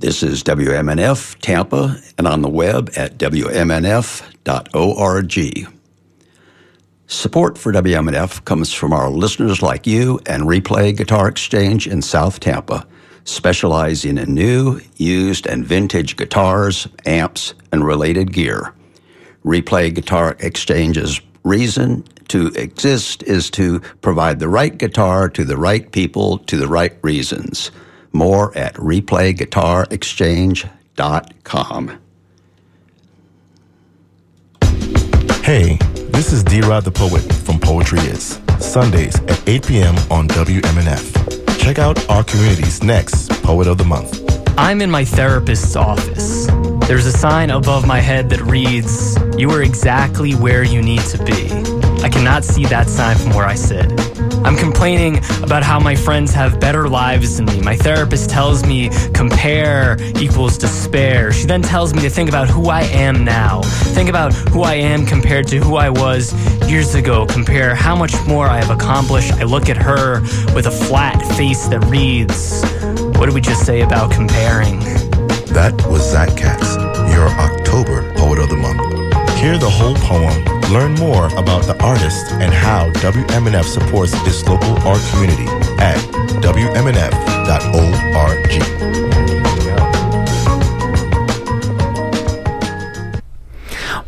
This is WMNF Tampa and on the web at WMNF.org. Support for WMNF comes from our listeners like you and Replay Guitar Exchange in South Tampa, specializing in new, used, and vintage guitars, amps, and related gear. Replay Guitar Exchange's reason to exist is to provide the right guitar to the right people to the right reasons. More at replayguitarexchange.com. Hey, this is D Rod the Poet from Poetry Is, Sundays at 8 p.m. on WMNF. Check out our community's next Poet of the Month. I'm in my therapist's office. There's a sign above my head that reads, You are exactly where you need to be. I cannot see that sign from where I sit. I'm complaining about how my friends have better lives than me. My therapist tells me compare equals despair. She then tells me to think about who I am now. Think about who I am compared to who I was years ago. Compare how much more I have accomplished. I look at her with a flat face that reads, What did we just say about comparing? That was Zach Katz, your October Poet of the Month. Hear the whole poem, learn more about the artist and how WMNF supports this local art community at WMNF.org.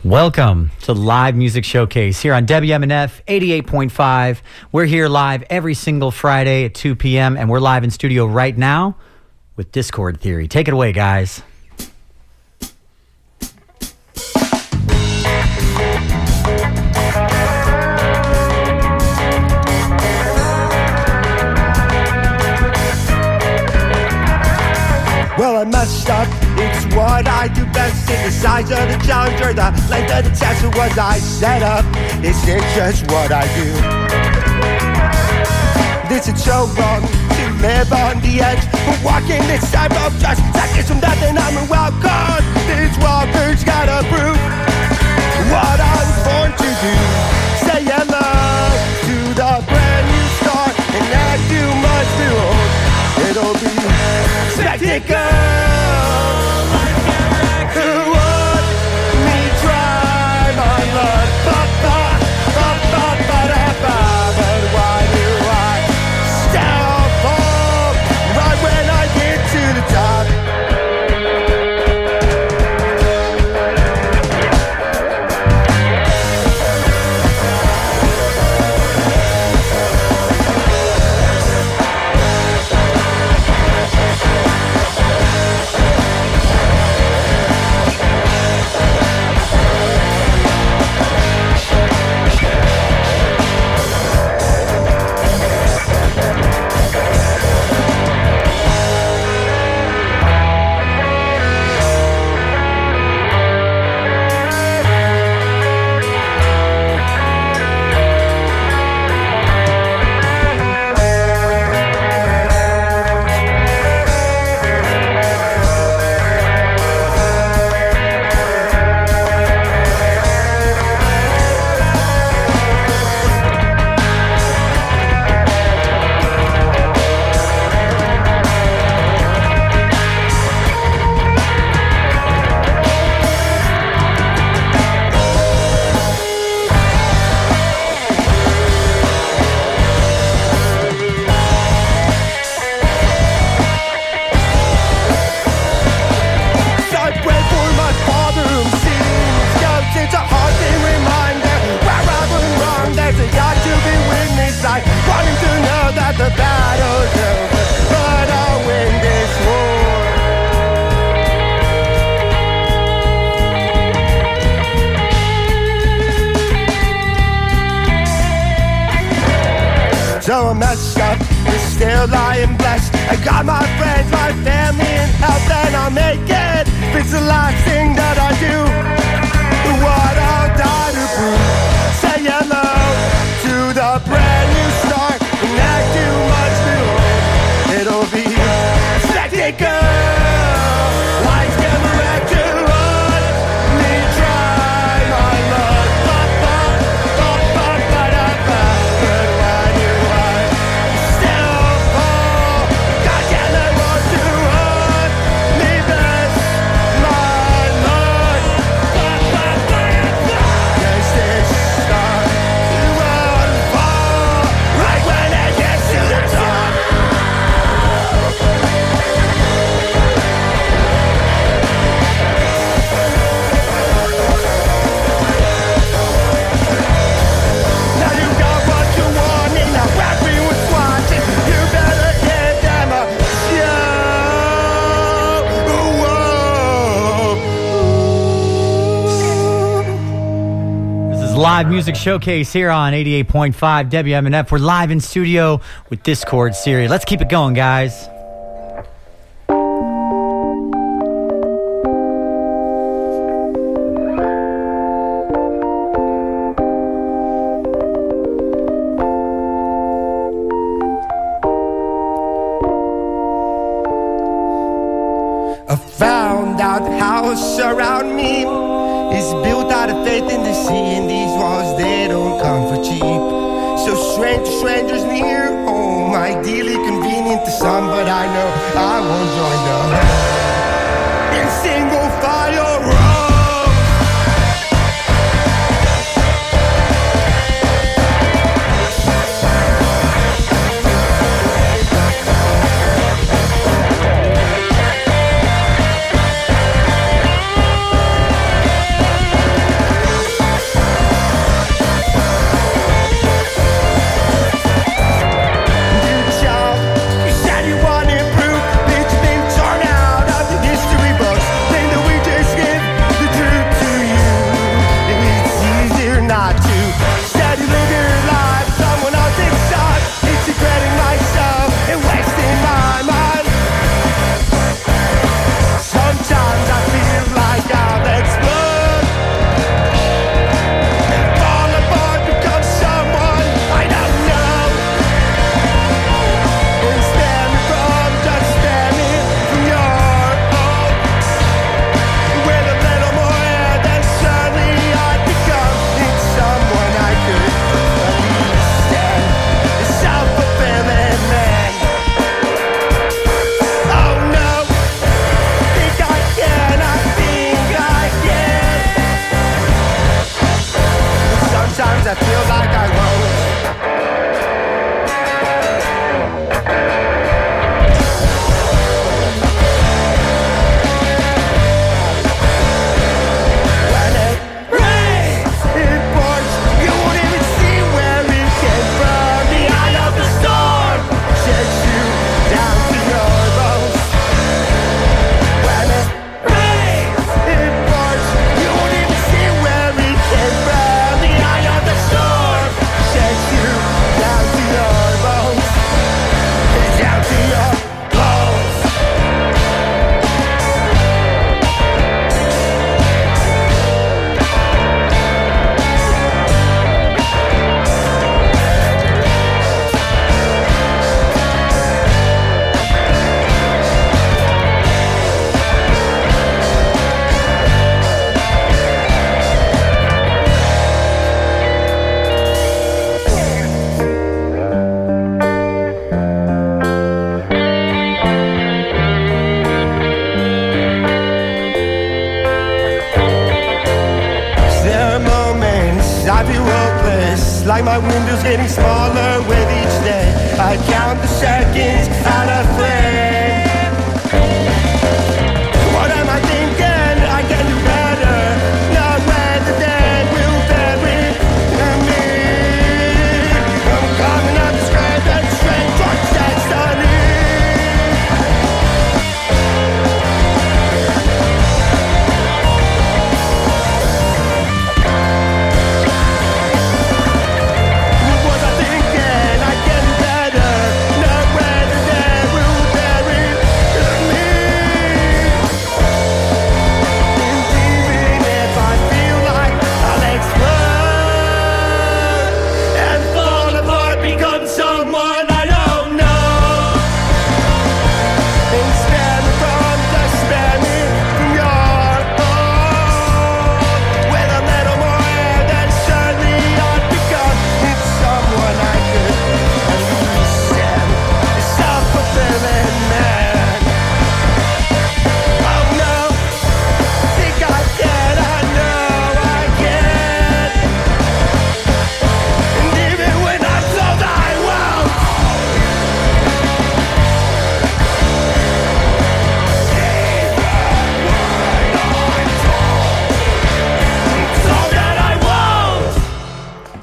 Welcome to Live Music Showcase here on WMNF 88.5. We're here live every single Friday at 2 p.m., and we're live in studio right now with Discord Theory. Take it away, guys. I messed up. It's what I do best. In the size of the challenge or the length of the test, or was I set up? Is it just what I do? This is so wrong to live on the edge. But walking this sidewalk just seconds from nothing. I'm a wild card. This walker's gotta prove what I was born to do. It'll be spectacle. live music showcase here on 88.5 WMNF. We're live in studio with Discord Theory. Let's keep it going, guys.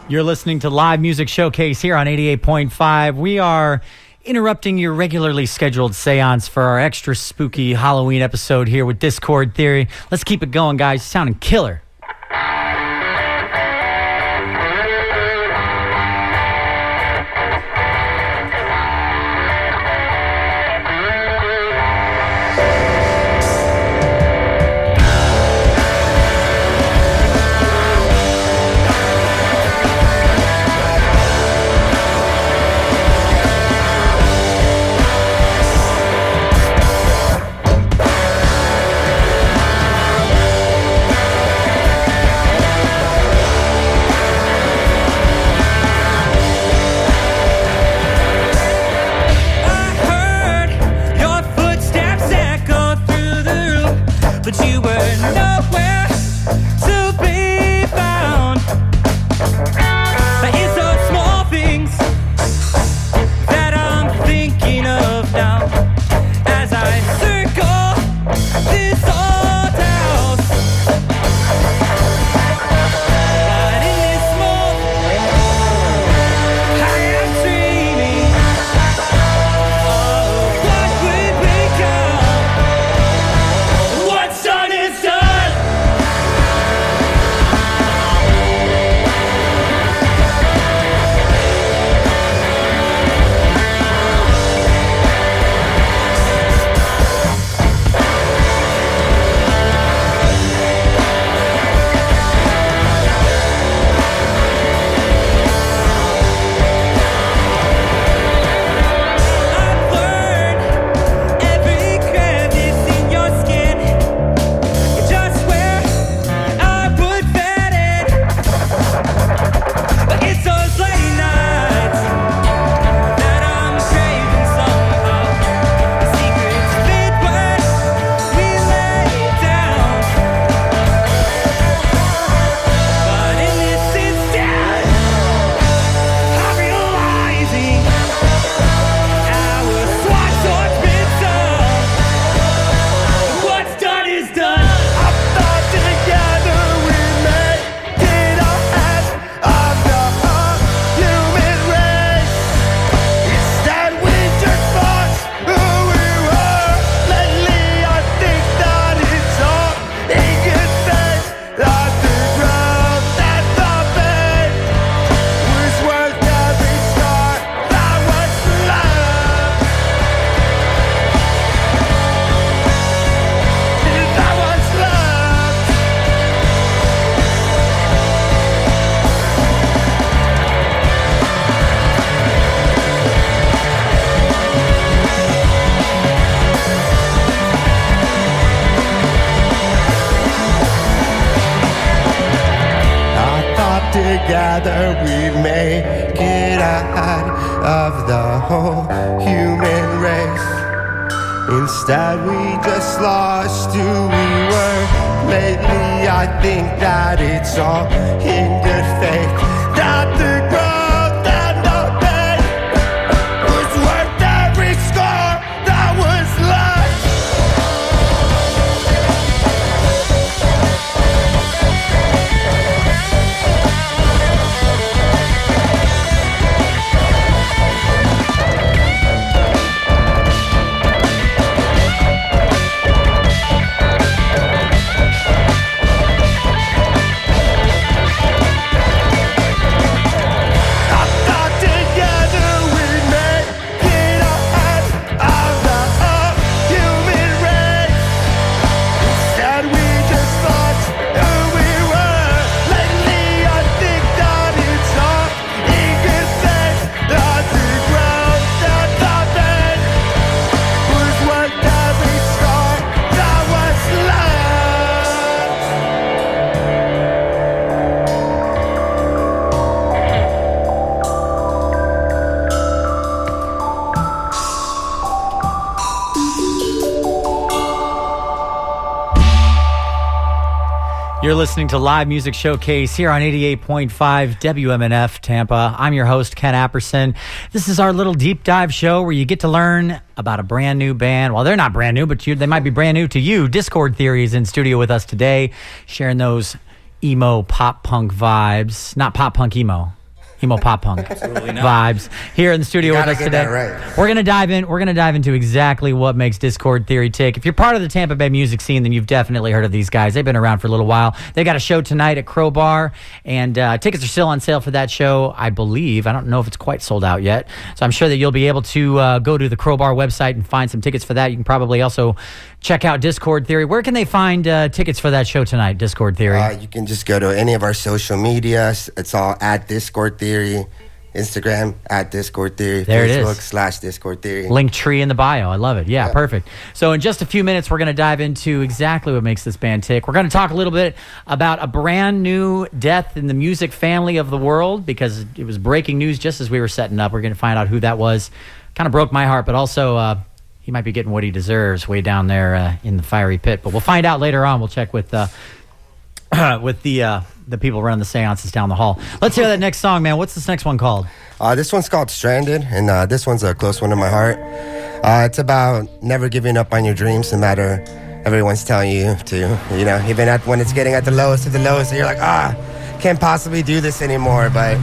You're listening to Live Music Showcase here on 88.5. We are interrupting your regularly scheduled seance for our extra spooky Halloween episode here with Discord Theory. Let's keep it going, guys. Sounding killer. Instead, we just lost who we were. Lately, I think that it's all in good faith. That the listening to Live Music Showcase here on 88.5 WMNF Tampa. I'm your host, Ken Apperson. This is our little deep dive show where you get to learn about a brand new band. Well, they're not brand new, but you, they might be brand new to you. Discord Theory is in studio with us today, sharing those emo pop punk vibes. Not pop punk emo. Emo pop punk vibes here in the studio with us today. right. We're gonna dive in. We're gonna dive into exactly what makes Discord Theory tick. If you're part of the Tampa Bay music scene, then you've definitely heard of these guys. They've been around for a little while. They got a show tonight at Crowbar, and uh, tickets are still on sale for that show. I believe. I don't know if it's quite sold out yet, so I'm sure that you'll be able to uh, go to the Crowbar website and find some tickets for that. You can probably also check out Discord Theory. Where can they find uh, tickets for that show tonight? Discord Theory. Uh, you can just go to any of our social media. It's all at Discord Theory. Instagram at Discord Theory. There it is. Facebook slash Discord Theory. Link tree in the bio. I love it. Yeah, perfect. So, in just a few minutes, we're going to dive into exactly what makes this band tick. We're going to talk a little bit about a brand new death in the music family of the world because it was breaking news just as we were setting up. We're going to find out who that was. Kind of broke my heart, but also uh, he might be getting what he deserves way down there uh, in the fiery pit. But we'll find out later on. We'll check with. Uh, with the uh, the people running the seances down the hall. Let's hear that next song, man. What's this next one called? Uh, this one's called Stranded, and uh, this one's a close one to my heart. Uh, it's about never giving up on your dreams, no matter everyone's telling you to. You know, even at when it's getting at the lowest of the lowest, and you're like, ah, can't possibly do this anymore. But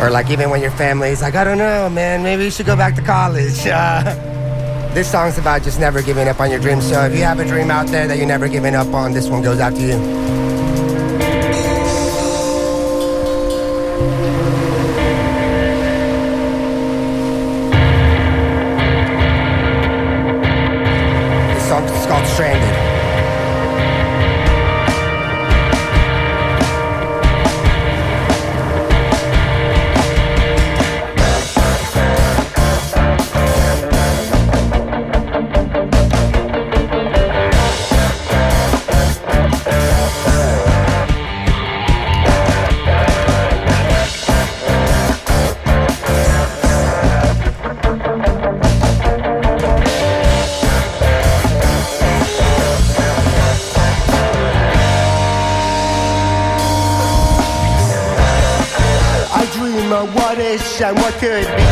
or like even when your family's like, I don't know, man, maybe you should go back to college. Uh, this song's about just never giving up on your dreams. So if you have a dream out there that you're never giving up on, this one goes out to you. And what could be.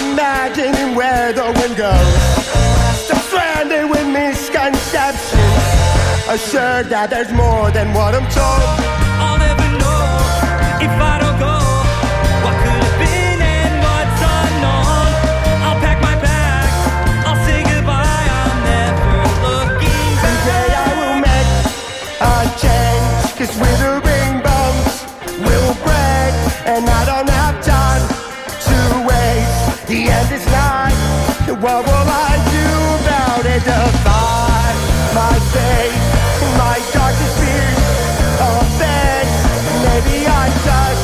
Imagining where the wind goes. Stranded with misconceptions. Assured that there's more than what I'm told. I'll never know if I don't What will I do about it? Defy my fate. My darkest fears of fate. Maybe I just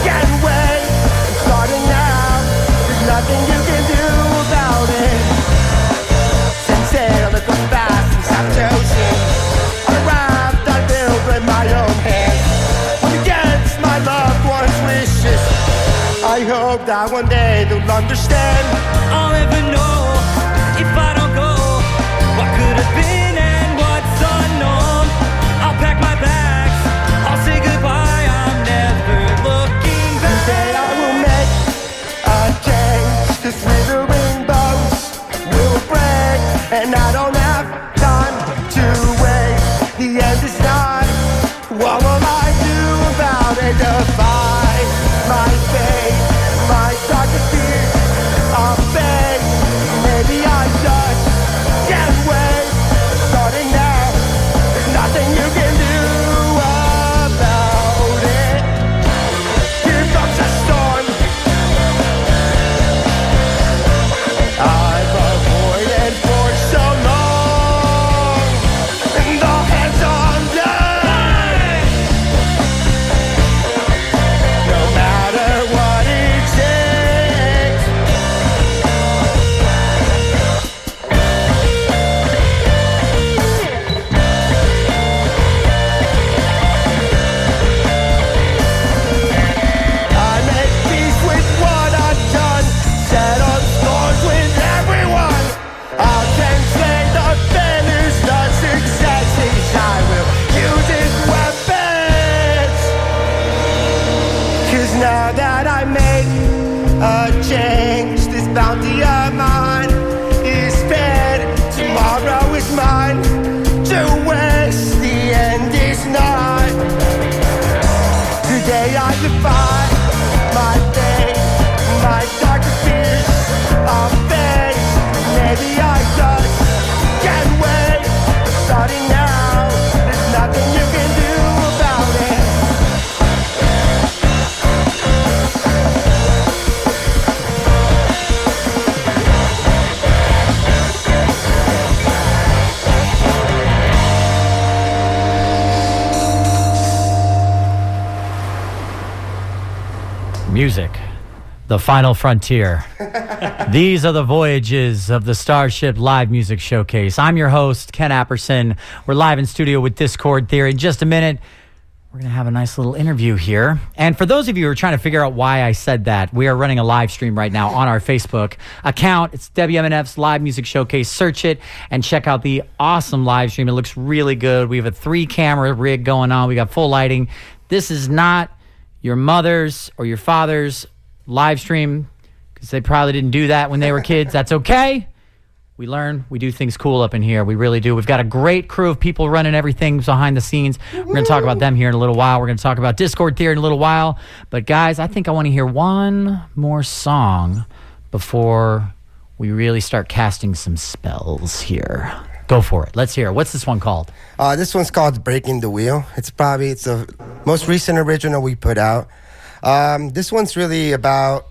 can't wait. I'm starting now. There's nothing you can do about it. Set sail across vast and savage ocean On a raft I built with my own hands I'm against my loved ones wishes. I hope that one day they'll understand. Music. The final frontier. These are the voyages of the Starship Live Music Showcase. I'm your host, Ken Apperson. We're live in studio with Discord Theory. In just a minute, we're going to have a nice little interview here. And for those of you who are trying to figure out why I said that, we are running a live stream right now on our Facebook account. It's WMNF's Live Music Showcase. Search it and check out the awesome live stream. It looks really good. We have a three camera rig going on, we got full lighting. This is not your mother's or your father's live stream because they probably didn't do that when they were kids. That's okay. We learn, we do things cool up in here. We really do. We've got a great crew of people running everything behind the scenes. We're going to talk about them here in a little while. We're going to talk about Discord Theory in a little while. But, guys, I think I want to hear one more song before we really start casting some spells here. Go for it. Let's hear it. What's this one called? Uh, this one's called "Breaking the Wheel." It's probably it's the most recent original we put out. Um, this one's really about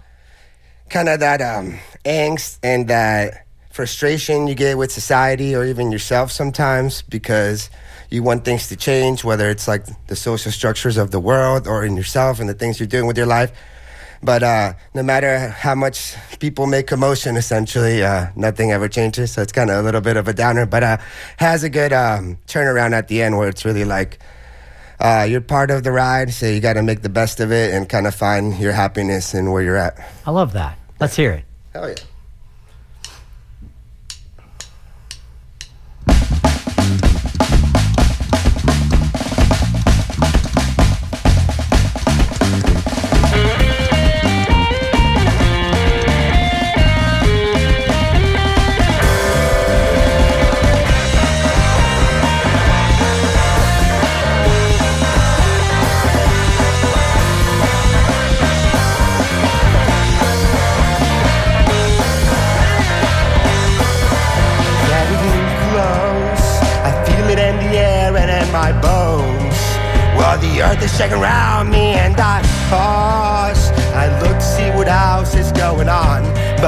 kind of that um, angst and that frustration you get with society or even yourself sometimes because you want things to change, whether it's like the social structures of the world or in yourself and the things you're doing with your life. But uh, no matter how much people make commotion, essentially, uh, nothing ever changes. So it's kind of a little bit of a downer, but uh, has a good um, turnaround at the end where it's really like uh, you're part of the ride, so you got to make the best of it and kind of find your happiness and where you're at. I love that. Let's hear it. Hell yeah.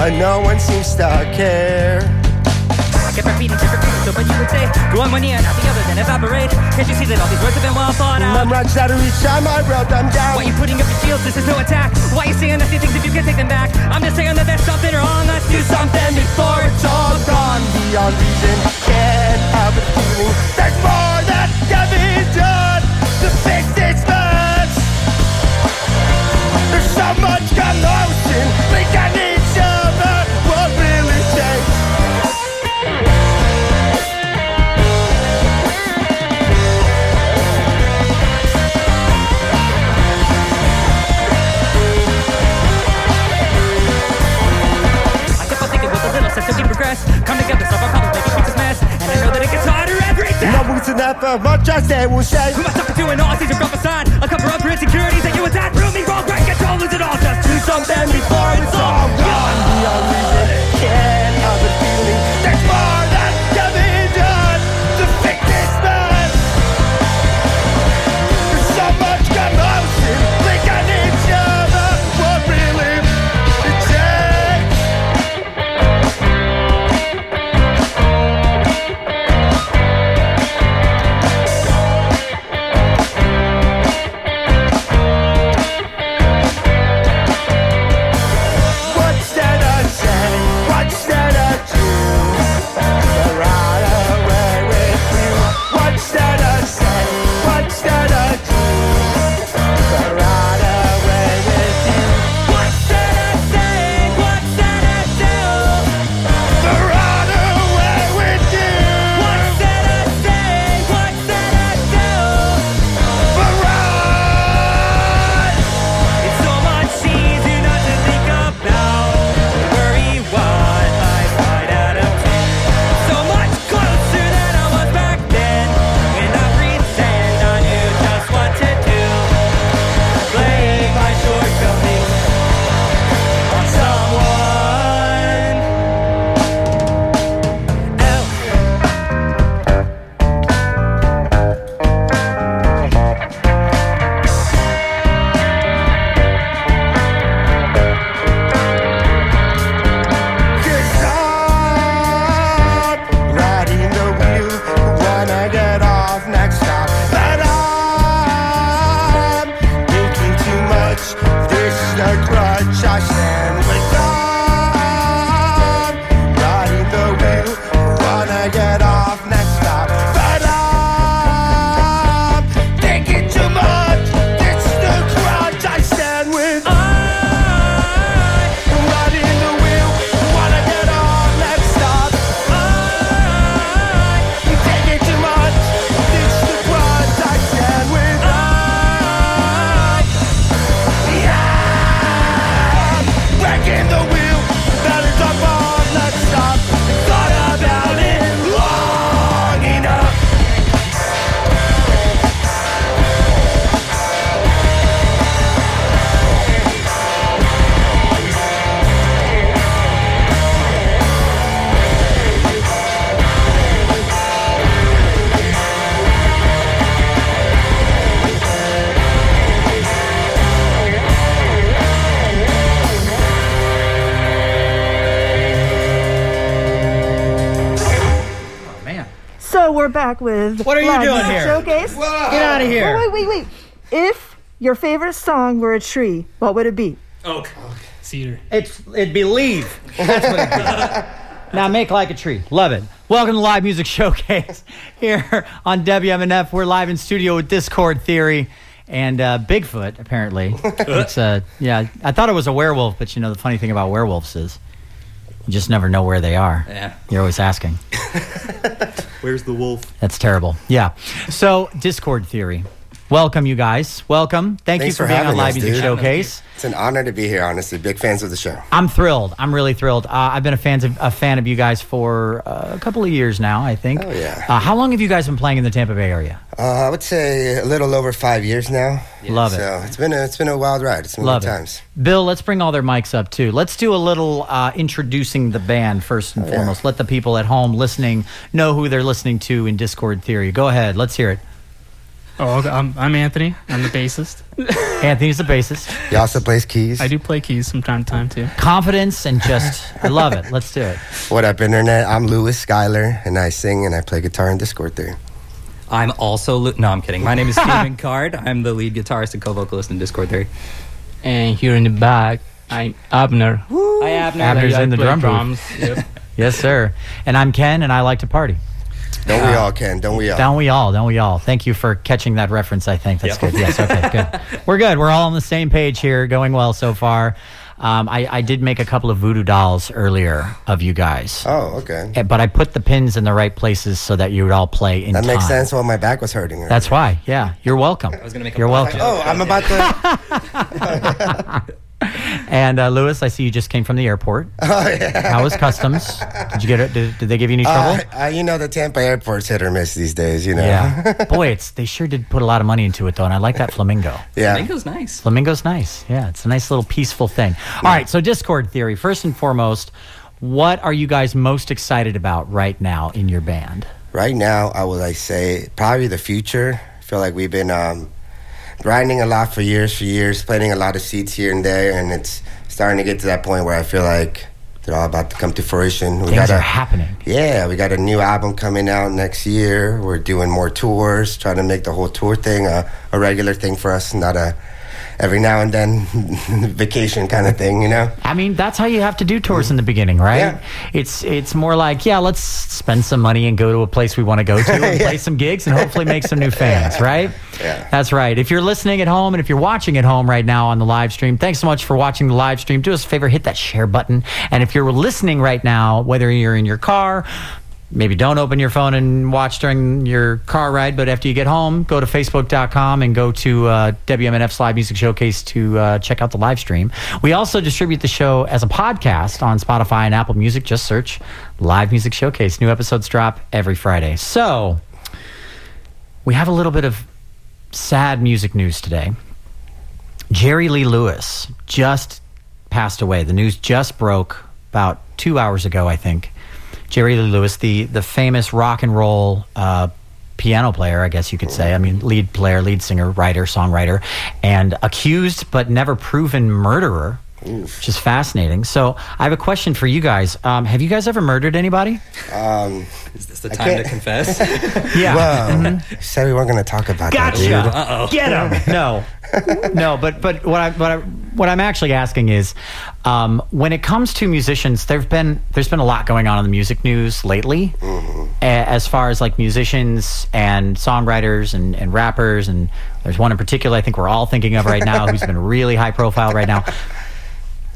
But no one seems to care. I kept repeating, kept repeating, so much you would say. Go on one ear, not the other, then evaporate. Can't you see that all these words have been well thought out? I'm out? rushing out to reach time, I wrote them down. Why you putting up your shields? This is no attack. Why you saying nasty things if you can take them back? I'm just saying that there's something wrong. Let's do something before it's all gone. Beyond reason, can't help but feeling there's more that can be done to fix this mess. There's so much commotion together, so I probably make a this mess. And I know that it gets harder every day. No reason for much I say will say. Who am I talking to an all season a sign. I'll cover up your insecurities that you attack. Room me, wrong, break control, lose it all. Just do something before it's all gone. Wait, wait, wait, wait. If your favorite song were a tree, what would it be? Oak. Cedar. It's it'd be leave. That's what it'd be. now make like a tree. Love it. Welcome to Live Music Showcase here on WMNF. We're live in studio with Discord Theory and uh, Bigfoot. Apparently, it's uh, yeah. I thought it was a werewolf, but you know the funny thing about werewolves is you just never know where they are. Yeah. You're always asking. Where's the wolf? That's terrible. Yeah. So Discord Theory. Welcome, you guys. Welcome. Thank Thanks you for, for being on Live us, Music dude. Showcase. It's an honor to be here, honestly. Big fans of the show. I'm thrilled. I'm really thrilled. Uh, I've been a fan of a fan of you guys for uh, a couple of years now. I think. Oh, yeah. Uh, how long have you guys been playing in the Tampa Bay area? Uh, I would say a little over five years now. Love it. So it's been a, it's been a wild ride. It's been Love times. Bill, let's bring all their mics up too. Let's do a little uh, introducing the band first and Oh, yeah. foremost. Let the people at home listening know who they're listening to in Discord Theory. Go ahead. Let's hear it. Oh, okay. I'm, I'm Anthony. I'm the bassist. Anthony's the bassist. He also plays keys. I do play keys from time to time too. Confidence and just, I love it. Let's do it. What up, internet? I'm Louis Schuyler, and I sing and I play guitar in Discord Theory. I'm also Lu- no, I'm kidding. My name is Steven Card. I'm the lead guitarist and co-vocalist in Discord Theory. And here in the back, I'm Abner. Hi, Abner. Abner's I in the play drum booth. drums. Yep. Yes, sir. And I'm Ken, and I like to party. Don't we all, Ken? Don't we all? Don't we all? Don't we all? Thank you for catching that reference. I think that's good. Yes. Okay. Good. We're good. We're all on the same page here. Going well so far. Um, I, I did make a couple of voodoo dolls earlier of you guys, Oh, okay. Eh, but I put the pins in the right places so that you would all play in That makes time. sense. Well, my back was hurting. That's why. Yeah. You're welcome. I was gonna make a You're welcome. of- Oh, I'm about to. and uh, Lewis, I see you just came from the airport. Oh yeah. How was customs? Did you get it? Did, did they give you any trouble? Uh, uh, you know the Tampa airport's hit or miss these days. You know. yeah. Boy, it's they sure did put a lot of money into it though, and I like that flamingo. yeah. Mango's nice. Flamingo's nice. Yeah, it's a nice little peaceful thing. All right, so Discord theory. First and foremost, what are you guys most excited about right now in your band? Right now, I would like say probably the future. I feel like we've been um, grinding a lot for years, for years, planting a lot of seeds here and there, and it's starting to get to that point where I feel like they're all about to come to fruition. We Things got are happening. yeah, we got a new album coming out next year. We're doing more tours, trying to make the whole tour thing a, a regular thing for us, not a every now and then vacation kind of thing. You know. I mean, that's how you have to do tours in the beginning, right? Yeah. It's it's more like, yeah, let's spend some money and go to a place we want to go to and play some gigs and hopefully make some new fans, right? Yeah. That's right. If you're listening at home and if you're watching at home right now on the live stream, thanks so much for watching the live stream. Do us a favor, hit that share button. And if you're listening right now, whether you're in your car, maybe don't open your phone and watch during your car ride, but after you get home, go to facebook.com and go to uh, WMNF's Live Music Showcase to uh, check out the live stream. We also distribute the show as a podcast on Spotify and Apple Music. Just search Live Music Showcase. New episodes drop every Friday. So, we have a little bit of sad music news today. Jerry Lee Lewis just passed away. The news just broke about two hours ago, I think. Jerry Lee Lewis, the the famous rock and roll uh, piano player, I guess you could say. I mean, lead player, lead singer, writer, songwriter, and accused but never proven murderer. Which is fascinating. So, I have a question for you guys. Um, have you guys ever murdered anybody? Um, Is this the time to can't- confess? Yeah. Whoa. Said we weren't going to talk about that. Gotcha. Uh-oh. Get him. No, no. But but what I what I what I'm actually asking is, um, when it comes to musicians, there've been there's been a lot going on in the music news lately, a- as far as like musicians and songwriters and and rappers, and there's one in particular I think we're all thinking of right now who's been really high profile right now.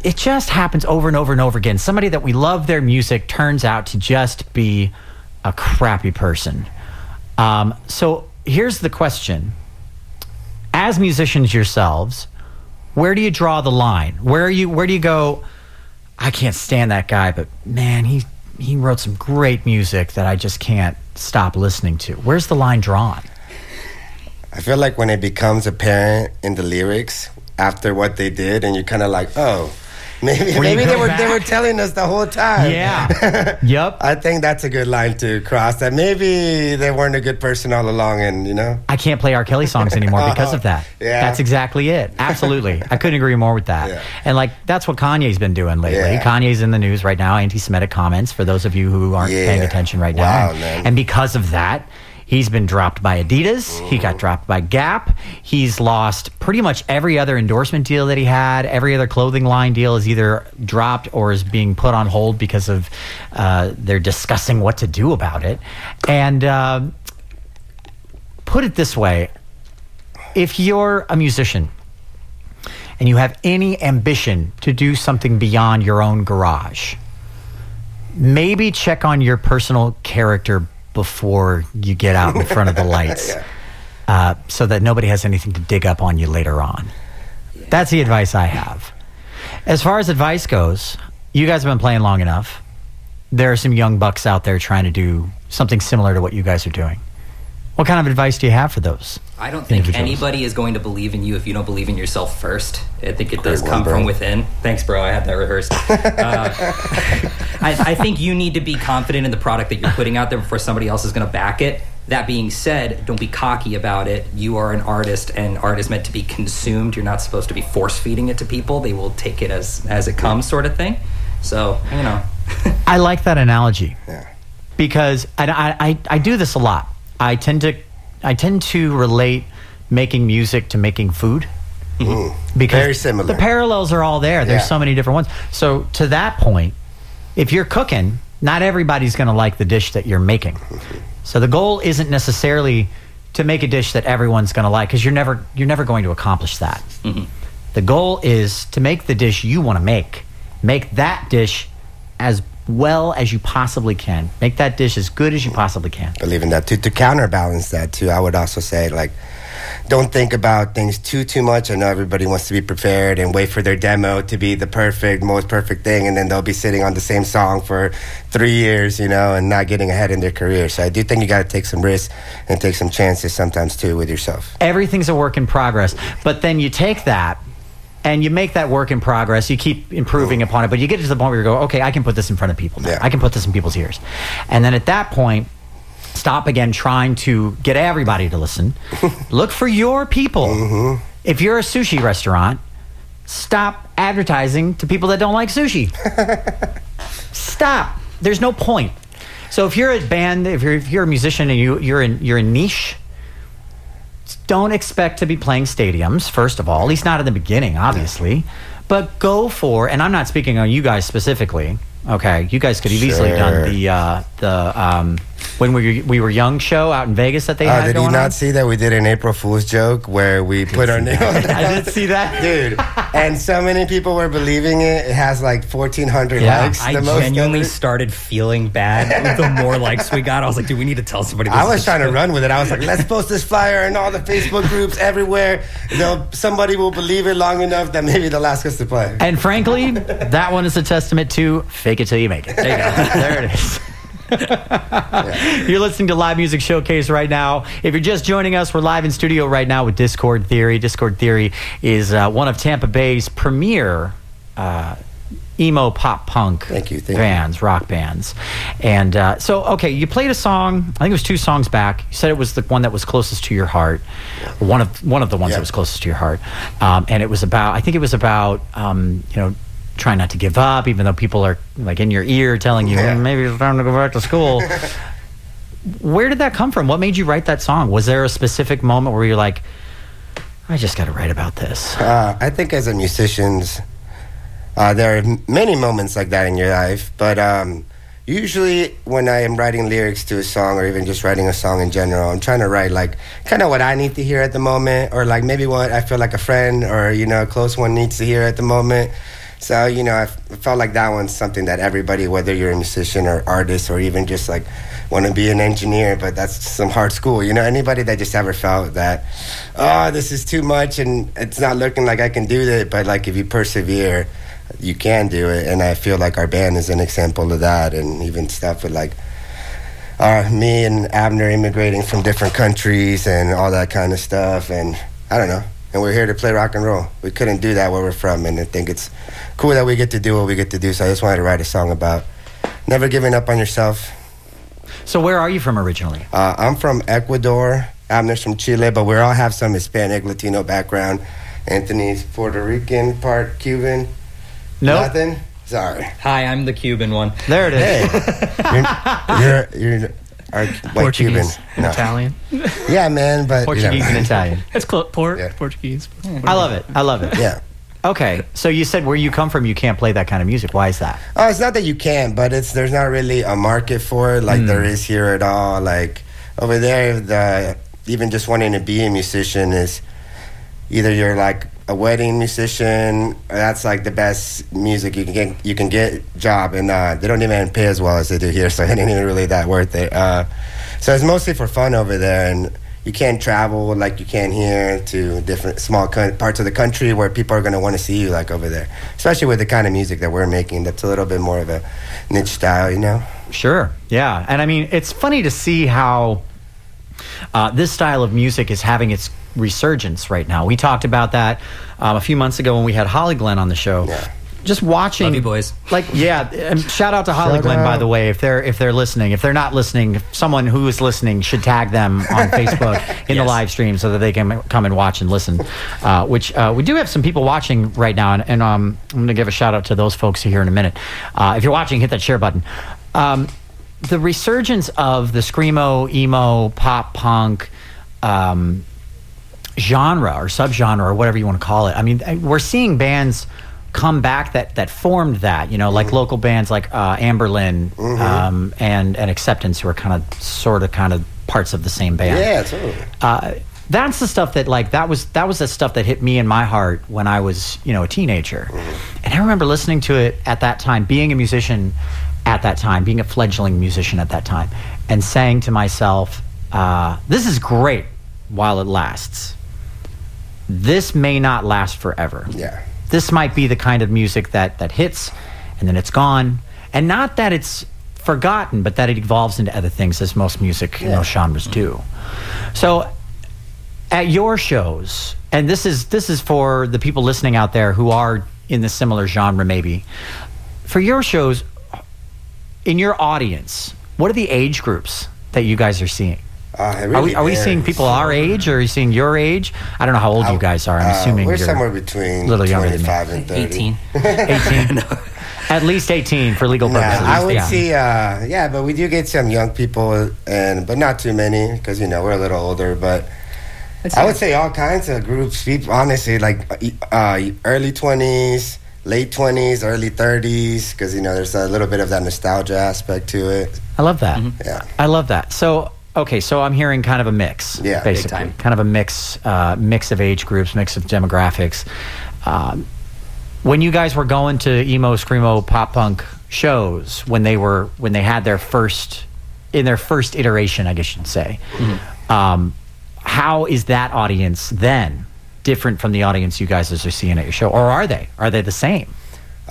It just happens over and over and over again. Somebody that we love their music turns out to just be a crappy person. Um, so here's the question as musicians yourselves, where do you draw the line? Where are you? Where do you go? I can't stand that guy, but man, he he wrote some great music that I just can't stop listening to. Where's the line drawn? I feel like when it becomes apparent in the lyrics after what they did, and you're kind of like, oh, maybe maybe they were they were telling us the whole time. Yeah. yep. I think that's a good line to cross. That maybe they weren't a good person all along, and you know. I can't play R. Kelly songs anymore because of that. Yeah. That's exactly it. Absolutely. I couldn't agree more with that. Yeah. And like that's what Kanye's been doing lately. Yeah. Kanye's in the news right now, anti Semitic comments for those of you who aren't Yeah. paying attention right Wow, now. man. And because of that, he's been dropped by Adidas. He got dropped by Gap. He's lost pretty much every other endorsement deal that he had. Every other clothing line deal is either dropped or is being put on hold because of uh, they're discussing what to do about it. And um put it this way if you're a musician and you have any ambition to do something beyond your own garage, maybe check on your personal character before you get out in front of the lights uh, so that nobody has anything to dig up on you later on. That's the advice I have. As far as advice goes, you guys have been playing long enough. There are some young bucks out there trying to do something similar to what you guys are doing. What kind of advice do you have for those? I don't think anybody is going to believe in you if you don't believe in yourself first. I think it does come bro. from within. Thanks, bro. I had that rehearsed. Uh, I, I think you need to be confident in the product that you're putting out there before somebody else is going to back it. That being said, don't be cocky about it. You are an artist, and art is meant to be consumed. You're not supposed to be force feeding it to people. They will take it as as it comes, sort of thing. So you know, I like that analogy Yeah. because I, I, I, I do this a lot. I tend to I tend to relate making music to making food mm-hmm. because Very similar. The parallels are all there. There's Yeah. so many different ones. So to that point, if you're cooking, not everybody's going to like the dish that you're making. Mm-hmm. So the goal isn't necessarily to make a dish that everyone's going to like because you're never you're never going to accomplish that. Mm-hmm. The goal is to make the dish you want to make. Make that dish as well as you possibly can. Make that dish as good as you possibly can. believe in that. To, to counterbalance that too, I would also say like, don't think about things too too much. I know everybody wants to be prepared and wait for their demo to be the perfect, most perfect thing, and then they'll be sitting on the same song for three years, you know, and not getting ahead in their career. So I do think you got to take some risks and take some chances sometimes too with yourself. Everything's a work in progress. But then you take that and you make that work in progress. You keep improving upon it, but you get to the point where you go, okay, I can put this in front of people now. Yeah. I can put this in people's ears. And then at that point, stop again trying to get everybody to listen. Look for your people. Mm-hmm. If you're a sushi restaurant, stop advertising to people that don't like sushi. stop. There's no point. So if you're a band, if you're, if you're a musician and you, you're in you're a niche, don't expect to be playing stadiums, first of all, at least not in the beginning, obviously. But go for, and I'm not speaking on you guys specifically. Okay, you guys could have easily Sure. done the uh, the um, when we were, we were young show out in Vegas that they Oh, had did you not on. see that we did an April Fool's joke where we put our name on I did see that. Dude, and so many people were believing it. It has like 1,400 Yeah, likes. I the most genuinely started feeling bad the more likes we got. I was like, dude, we need to tell somebody. This I was trying to run with it. I was like, let's post this flyer in all the Facebook groups everywhere. They'll, somebody will believe it long enough that maybe they'll ask us to play. And frankly, that one is a testament to fake it till you make it. There you go. there it is. You're listening to Live Music Showcase right now. If you're just joining us, we're live in studio right now with Discord Theory. Discord Theory is uh, one of Tampa Bay's premier uh, emo pop punk Thank you, thank you. bands, rock bands. And uh, so, okay, you played a song. I think it was two songs back. You said it was the one that was closest to your heart, one of one of the ones Yeah. that was closest to your heart. Um, and it was about. I think it was about. Um, you know. Trying not to give up, even though people are like in your ear telling you Yeah. "Mm, maybe it's time to go back to school. Where did that come from? What made you write that song? Was there a specific moment where you're like, I just got to write about this? Uh, I think as a musicians, uh, there are many moments like that in your life, but um, usually when I am writing lyrics to a song or even just writing a song in general, I'm trying to write like kind of what I need to hear at the moment, or like maybe what I feel like a friend or you know a close one needs to hear at the moment. So you know, I felt like that one's something that everybody, whether you're a musician or artist or even just like want to be an engineer, but that's some hard school. You know, anybody that just ever felt that, oh, this is too much and it's not looking like I can do it, but like if you persevere, you can do it. And I feel like our band is an example of that, and even stuff with like. Uh, me and Abner immigrating from different countries and all that kind of stuff, and I don't know. And we're here to play rock and roll. We couldn't do that where we're from, and I think it's cool that we get to do what we get to do. So I just wanted to write a song about never giving up on yourself. So, where are you from originally? Uh, I'm from Ecuador. Abner's from Chile, but we all have some Hispanic, Latino background. Anthony's Puerto Rican, part Cuban. Nope. Nothing. Sorry. Hi, I'm the Cuban one. There it is. Hey, you're you're our white Cuban. Portuguese, No. Italian. Yeah, man, but you know. Portuguese and Italian. It's close. Port, Yeah. Portuguese. I love it. I love it. Yeah. Okay, so you said where you come from, you can't play that kind of music. Why is that? Oh, it's not that you can't, but it's there's not really a market for it like hmm. there is here at all. Like over there, the even just wanting to be a musician is either you're like a wedding musician. That's like the best music you can get. You can get job, and uh, they don't even pay as well as they do here, so it ain't even really that worth it. Uh, so it's mostly for fun over there, and you can't travel like you can here to different small co- parts of the country where people are going to want to see you like over there, especially with the kind of music that we're making. That's a little bit more of a niche style, you know. Sure. Yeah. And I mean, it's funny to see how uh, this style of music is having its resurgence right now. We talked about that um, a few months ago when we had Holly Glenn on the show. Yeah. Just watching, Love you, boys. Like, yeah, and shout out to Holly Shout Glenn, by out. the way, if they're if they're listening. If they're not listening, someone who is listening should tag them on Facebook in the Yes. live stream so that they can come and watch and listen. Uh, which uh, we do have some people watching right now, and, and um, I'm going to give a shout out to those folks here in a minute. Uh, if you're watching, hit that share button. Um, the resurgence of the screamo, emo, pop punk. Um, genre or subgenre or whatever you want to call it. I mean, we're seeing bands come back that that formed that. You know, like local bands like uh, Anberlin um, and and Acceptance, who are kind of sort of kind of parts of the same band. Yeah, totally. Uh, that's the stuff that like that was that was the stuff that hit me in my heart when I was you know a teenager, and I remember listening to it at that time, being a musician, at that time, being a fledgling musician at that time, and saying to myself, uh, "This is great while it lasts. This may not last forever. Yeah. This might be the kind of music that that hits, and then it's gone. And not that it's forgotten, but that it evolves into other things, as most music in those genres do. So, at your shows, and this is this is for the people listening out there who are in the similar genre, maybe. For your shows, in your audience, what are the age groups that you guys are seeing? Uh, it are we, are we seeing people our age, or are you seeing your age? I don't know how old you guys are. I'm Uh, assuming we're you're somewhere between a little younger than me. 25 and 30. 18. 18. At least 18 for legal Nah, purposes. I would yeah. see, uh, yeah, but we do get some young people, and but not too many because you know we're a little older. But I would say all kinds of groups. People, honestly, like uh, early twenties, late twenties, early thirties, because you know there's a little bit of that nostalgia aspect to it. I love that. Yeah. I love that. So, okay, so I'm hearing kind of a mix. Yeah, basically, kind of a mix, uh, mix of age groups, mix of demographics. Um, when you guys were going to emo, screamo, pop punk shows, when they were when they had their first in their first iteration, I guess you'd say, Mm-hmm. um, how is that audience then different from the audience you guys are seeing at your show, or are they? Are they the same?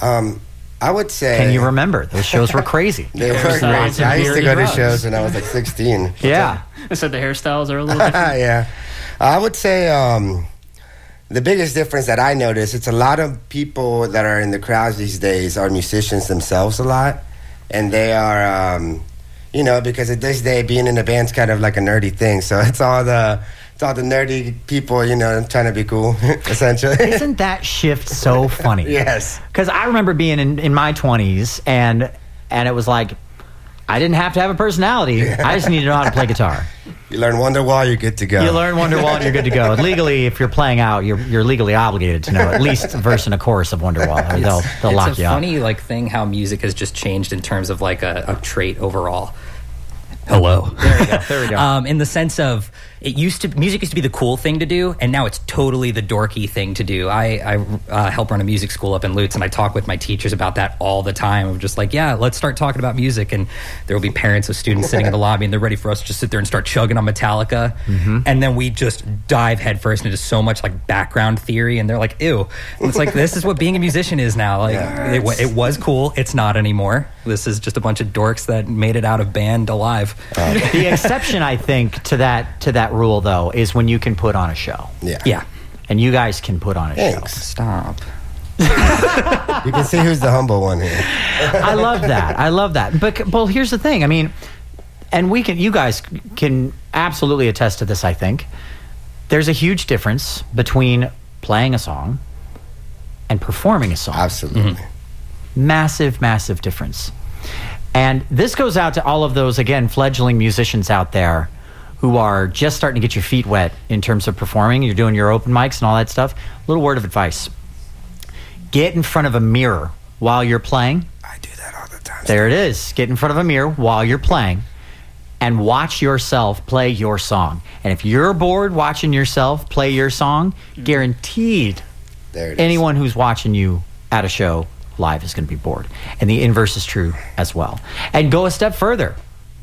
Um, I would say. Can you remember those shows were crazy? They were crazy. I used to beard go to shows when I was like 16. Yeah. I said the hairstyles are a little different. yeah. I would say um, the biggest difference that I notice, it's a lot of people that are in the crowds these days are musicians themselves a lot. And they are, um, you know, because at this day, being in a band's kind of like a nerdy thing. So it's all the. It's all the nerdy people, you know, trying to be cool, essentially. Isn't that shift so funny? yes. Because I remember being in, in my 20s and and it was like, I didn't have to have a personality. I just needed to know how to play guitar. You learn Wonderwall, you're good to go. You learn Wonderwall and you're good to go. And legally, if you're playing out, you're, you're legally obligated to know at least a verse and a chorus of Wonderwall. Or they'll, they'll it's lock a you up. funny like thing how music has just changed in terms of like a, a trait overall. Hello. There we go. There we go. Um, in the sense of it used to music used to be the cool thing to do, and now it's totally the dorky thing to do. I, I uh, help run a music school up in Lutz, and I talk with my teachers about that all the time. Of just like, yeah, let's start talking about music, and there will be parents of students sitting in the lobby, and they're ready for us to just sit there and start chugging on Metallica, Mm-hmm. and then we just dive headfirst into so much like background theory, and they're like, ew. And it's like this is what being a musician is now. Like Yeah, it, it was cool, it's not anymore. This is just a bunch of dorks that made it out of band alive. the exception, I think, to that to that rule though is when you can put on a show, Yeah. yeah. and you guys can put on a Thanks. Stop. You can see who's the humble one here. I love that. I love that. But well, here's the thing. I mean, and we can, you guys can absolutely attest to this. I think there's a huge difference between playing a song and performing a song. Absolutely. Mm-hmm. massive, massive difference. And this goes out to all of those, again, fledgling musicians out there who are just starting to get your feet wet in terms of performing. You're doing your open mics and all that stuff. Little word of advice get in front of a mirror while you're playing. I do that all the time. There it is. Get in front of a mirror while you're playing and watch yourself play your song. And if you're bored watching yourself play your song, mm. guaranteed There it is. anyone who's watching you at a show live is going to be bored. And the inverse is true as well. And go a step further.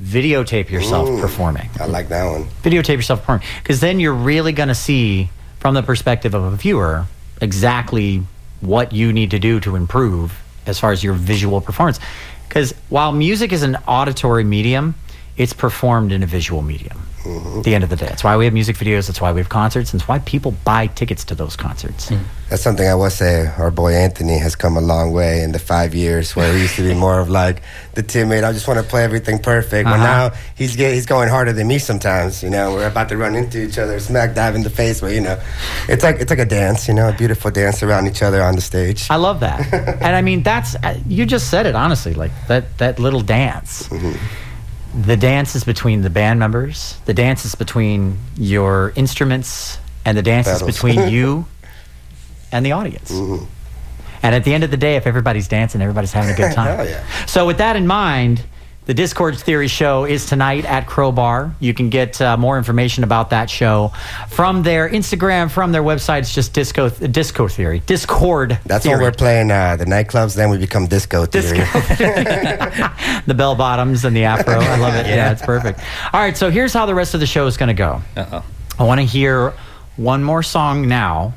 Videotape yourself Ooh. performing. I like that one. Videotape yourself performing. Because then you're really going to see, from the perspective of a viewer, exactly what you need to do to improve as far as your visual performance. Because while music is an auditory medium, it's performed in a visual medium. At the end of the day. That's why we have music videos. That's why we have concerts. And it's why people buy tickets to those concerts. That's something I will say. Our boy Anthony has come a long way in the five years where he used to be more of like the timid. I just want to play everything perfect. But Uh-huh. now he's get, he's going harder than me sometimes. You know, we're about to run into each other, smack dive in the face. But you know, it's like it's like a dance. You know, a beautiful dance around each other on the stage. I love that. and I mean, that's uh, you just said it honestly. Like that that little dance. The dance is between the band members. The dance is between your instruments, and the dance is between you and the audience. And at the end of the day, if everybody's dancing, everybody's having a good time. Yeah. So with that in mind, The Discord Theory show is tonight at Crowbar. You can get uh, more information about that show from their Instagram, from their website. It's just Disco Disco Theory, Discord. That's Theory. what we're playing uh, the nightclubs. Then we become disco theory. the bell bottoms and the afro. I love it. yeah. it's perfect. All right, so here's how the rest of the show is going to go. Uh-oh. I want to hear one more song now,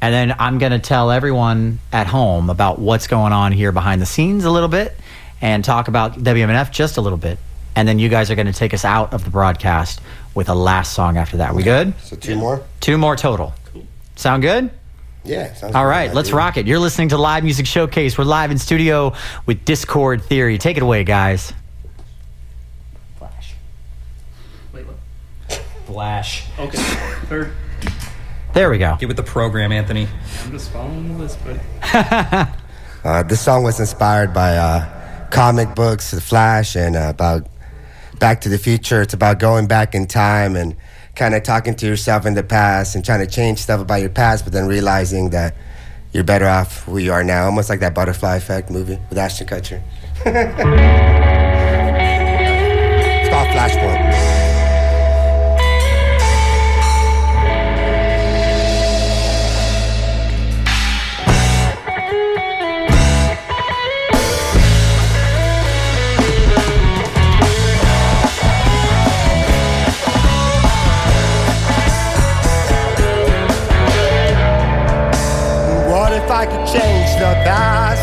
and then I'm going to tell everyone at home about what's going on here behind the scenes a little bit and talk about WMNF just a little bit. And then you guys are going to take us out of the broadcast with a last song after that. We good? So two more. Two more total. Cool. Sound good? Yeah. Sounds All let's rock it. You're listening to Live Music Showcase. We're live in studio with Discord Theory. Take it away, guys. Flash. Wait, what? Flash. Okay. Third. There we go. Get with the program, Anthony. I'm just following the list, buddy. Uh, this song was inspired by uh, comic books, The Flash, and uh, about Back to the Future. It's about going back in time and kind of talking to yourself in the past and trying to change stuff about your past, but then realizing that you're better off who you are now. Almost like that Butterfly Effect movie with Ashton Kutcher. it's called Flashpoint. The past?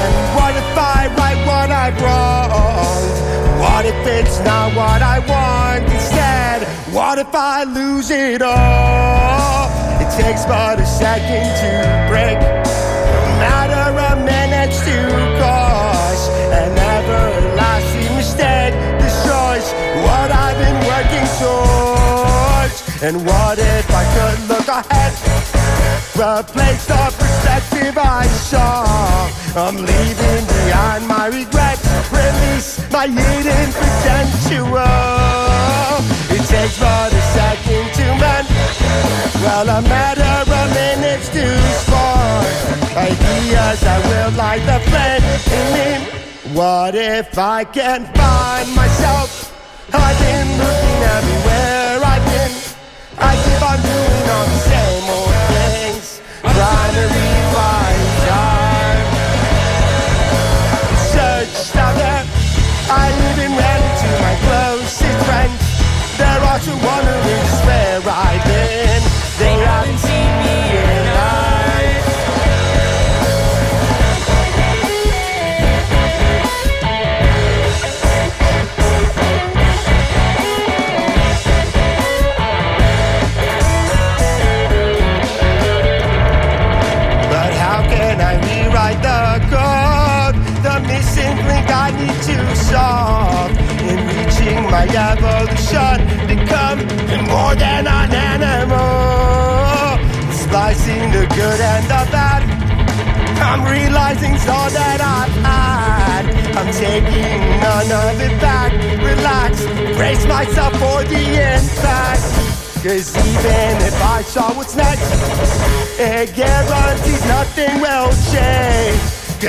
And what if I right what I've wronged? What if it's not what I want instead? What if I lose it all? It takes but a second to break, no matter a minute to cause. An everlasting mistake destroys what I've been working towards. And what if I could look ahead? Replace the perspective I saw. I'm leaving behind my regrets. Release my hidden potential. It takes but a second to mend. Well, a matter of minutes to spark. Ideas that will light the flame in me. What if I can find myself? I've been looking everywhere I've been. I keep on doing all the same old trying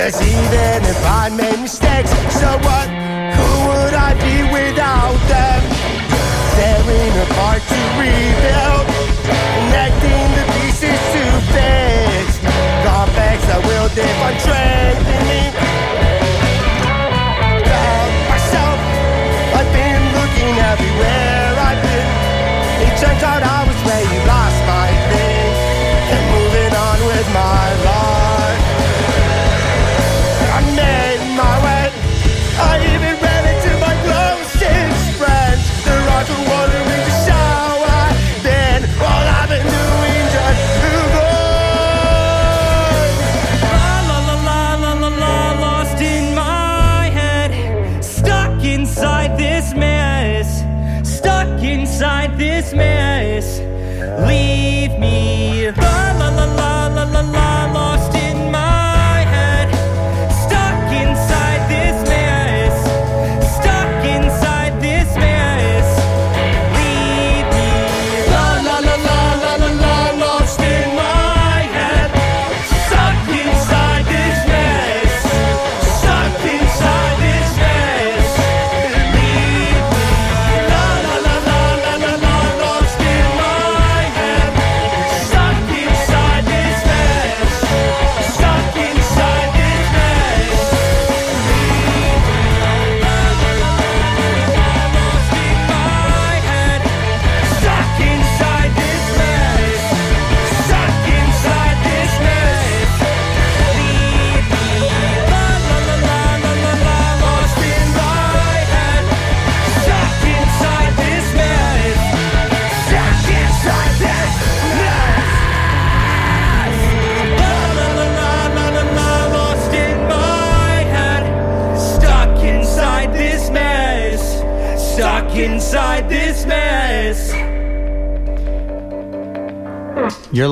Cause even if I made mistakes, so what? Who would I be without them? Tearing apart to rebuild, connecting the pieces to fix. Complex that will differentiate me. Found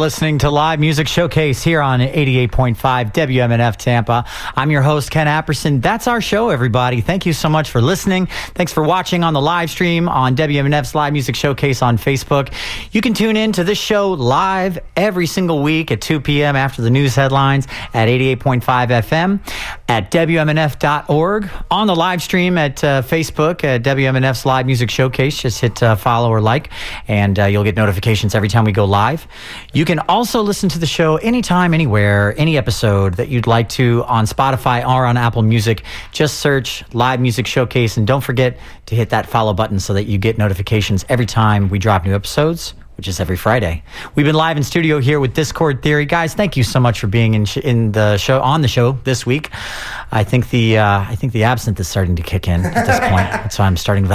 listening to Live Music Showcase here on 88.5 WMNF Tampa. I'm your host, Ken Apperson. That's our show, everybody. Thank you so much for listening. Thanks for watching on the live stream on WMNF's Live Music Showcase on Facebook. You can tune in to this show live every single week at 2 p.m. after the news headlines at 88.5 FM at WMNF.org. On the live stream at uh, Facebook at WMNF's Live Music Showcase, just hit uh, follow or like, and uh, you'll get notifications every time we go live. You can also listen to the show anytime, anywhere, any episode that you'd like to on Spotify or on Apple Music. Just search Live Music Showcase and don't forget to hit that follow button so that you get notifications every time we drop new episodes. Which is every Friday. We've been live in studio here with Discord Theory, guys. Thank you so much for being in sh- in the show on the show this week. I think the uh, I think the absinthe is starting to kick in at this point. That's why I'm starting. The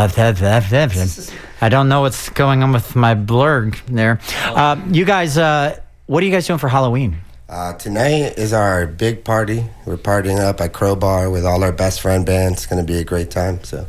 I don't know what's going on with my blurg there. Uh, you guys, uh, what are you guys doing for Halloween? Uh, tonight is our big party. We're partying up at Crowbar with all our best friend bands. It's going to be a great time. So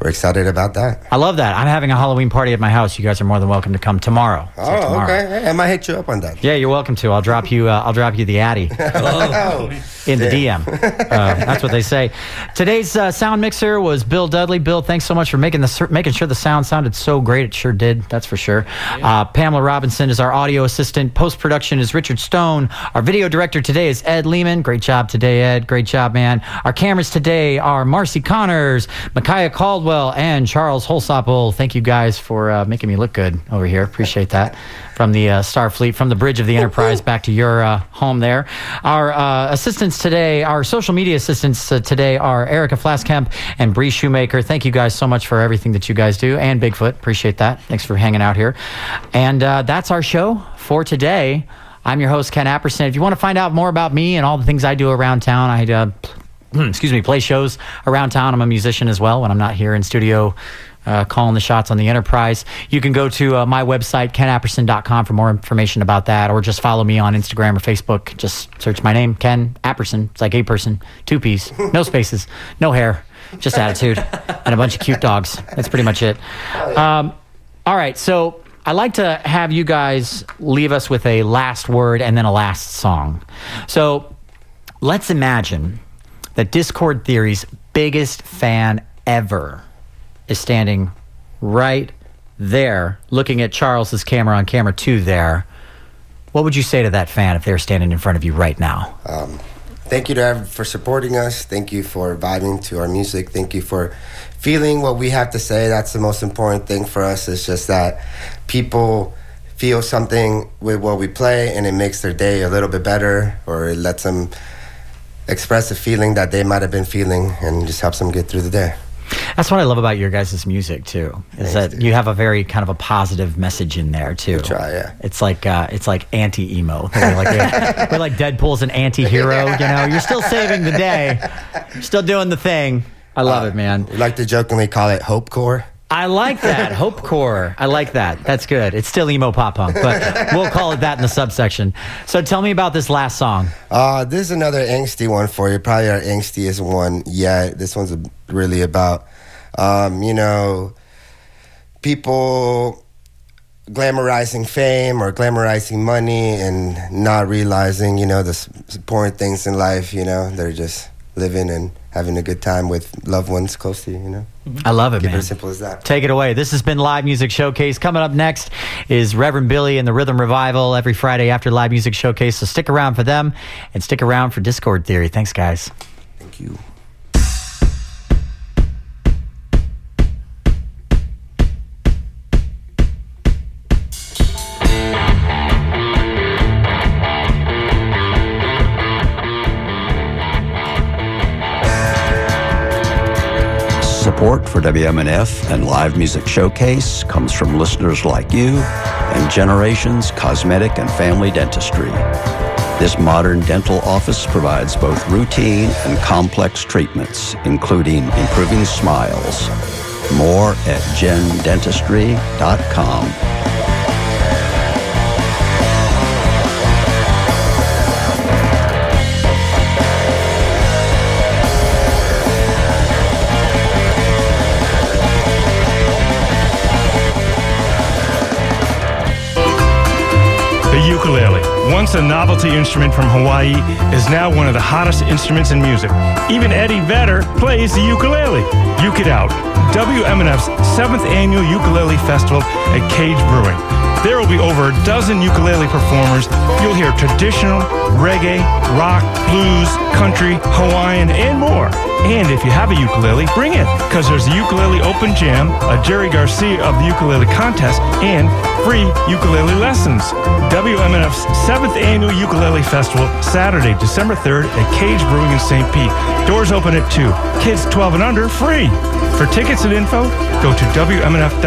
we're excited about that. I love that. I'm having a Halloween party at my house. You guys are more than welcome to come tomorrow. So Oh, tomorrow. okay. Hey, I might hit you up on that. Yeah, you're welcome to. I'll drop you. Uh, I'll drop you the Addy Oh, in the DM. Uh, that's what they say. Today's uh, sound mixer was Bill Dudley. Bill, thanks so much for making the making sure the sound sounded so great. It sure did. That's for sure. Uh, Pamela Robinson is our audio assistant. Post production is Richard Stone. Our video director today is Ed Lehman. Great job today, Ed. Great job, man. Our cameras today are Marcy Connors, Micaiah Caldwell, and Charles Holsopple. Thank you guys for uh, making me look good over here. Appreciate that. From the uh, Starfleet, from the bridge of the Enterprise back to your uh, home there. Our uh, assistants today, our social media assistants uh, today are Erica Flaskamp and Bree Shoemaker. Thank you guys so much for everything that you guys do. And Bigfoot, appreciate that. Thanks for hanging out here. And uh, that's our show for today. I'm your host, Ken Apperson. If you want to find out more about me and all the things I do around town, I excuse me, play shows around town. I'm a musician as well when I'm not here in studio uh, calling the shots on the Enterprise. You can go to uh, my website, kenapperson.com, for more information about that, or just follow me on Instagram or Facebook. Just search my name, Ken Apperson. It's like a person, two piece, no spaces, no hair, just attitude, and a bunch of cute dogs. That's pretty much it. Um, all right, so I like to have you guys leave us with a last word and then a last song. So let's imagine that Discord Theory's biggest fan ever is standing right there looking at Charles's camera on camera two there. What would you say to that fan if they were standing in front of you right now? Um, thank you to for supporting us. Thank you for vibing to our music. Thank you for feeling what we have to say. That's the most important thing for us. It's just that people feel something with what we play, and it makes their day a little bit better, or it lets them express a feeling that they might have been feeling, and just helps them get through the day. That's what I love about your guys' music too. Is that you have a very kind of a positive message in there too. try, yeah. It's like uh, it's like anti emo. We're like, we're like Deadpool's an anti-hero. You know, you're still saving the day, You're still doing the thing. I love it, man. We like to jokingly call it Hope Core. I like that. Hope Core. I like that. That's good. It's still emo pop punk, but we'll call it that in the subsection. So tell me about this last song. Uh, this is another angsty one for you. Probably our angstiest one yet. This one's really about, um, you know, people glamorizing fame or glamorizing money and not realizing, you know, the important things in life. You know, they're just living and having a good time with loved ones close to you. You know, I love it, keep man. it as simple as that. Take it away. This has been Live Music Showcase. Coming up next is Reverend Billy and the Rhythm Revival every Friday after Live Music Showcase. So stick around for them and stick around for Discord Theory. Thanks, guys. Thank you. Support for WMNF and Live Music Showcase comes from listeners like you and Generations Cosmetic and Family Dentistry. This modern dental office provides both routine and complex treatments, including improving smiles. More at gendentistry.com. once a novelty instrument from Hawaii, is now one of the hottest instruments in music. Even Eddie Vedder plays the ukulele. Uke It Out, WMNF's seventh annual ukulele festival at Cage Brewing. There will be over a dozen ukulele performers. You'll hear traditional, reggae, rock, blues, country, Hawaiian, and more. And if you have a ukulele, bring it, because there's a ukulele open jam, a Jerry Garcia of the ukulele contest, and free ukulele lessons. WMNF's seventh annual ukulele festival, Saturday, December 3rd at Cage Brewing in St. Pete. Doors open at 2. Kids 12 and under, free. For tickets and info, go to WMNF.org.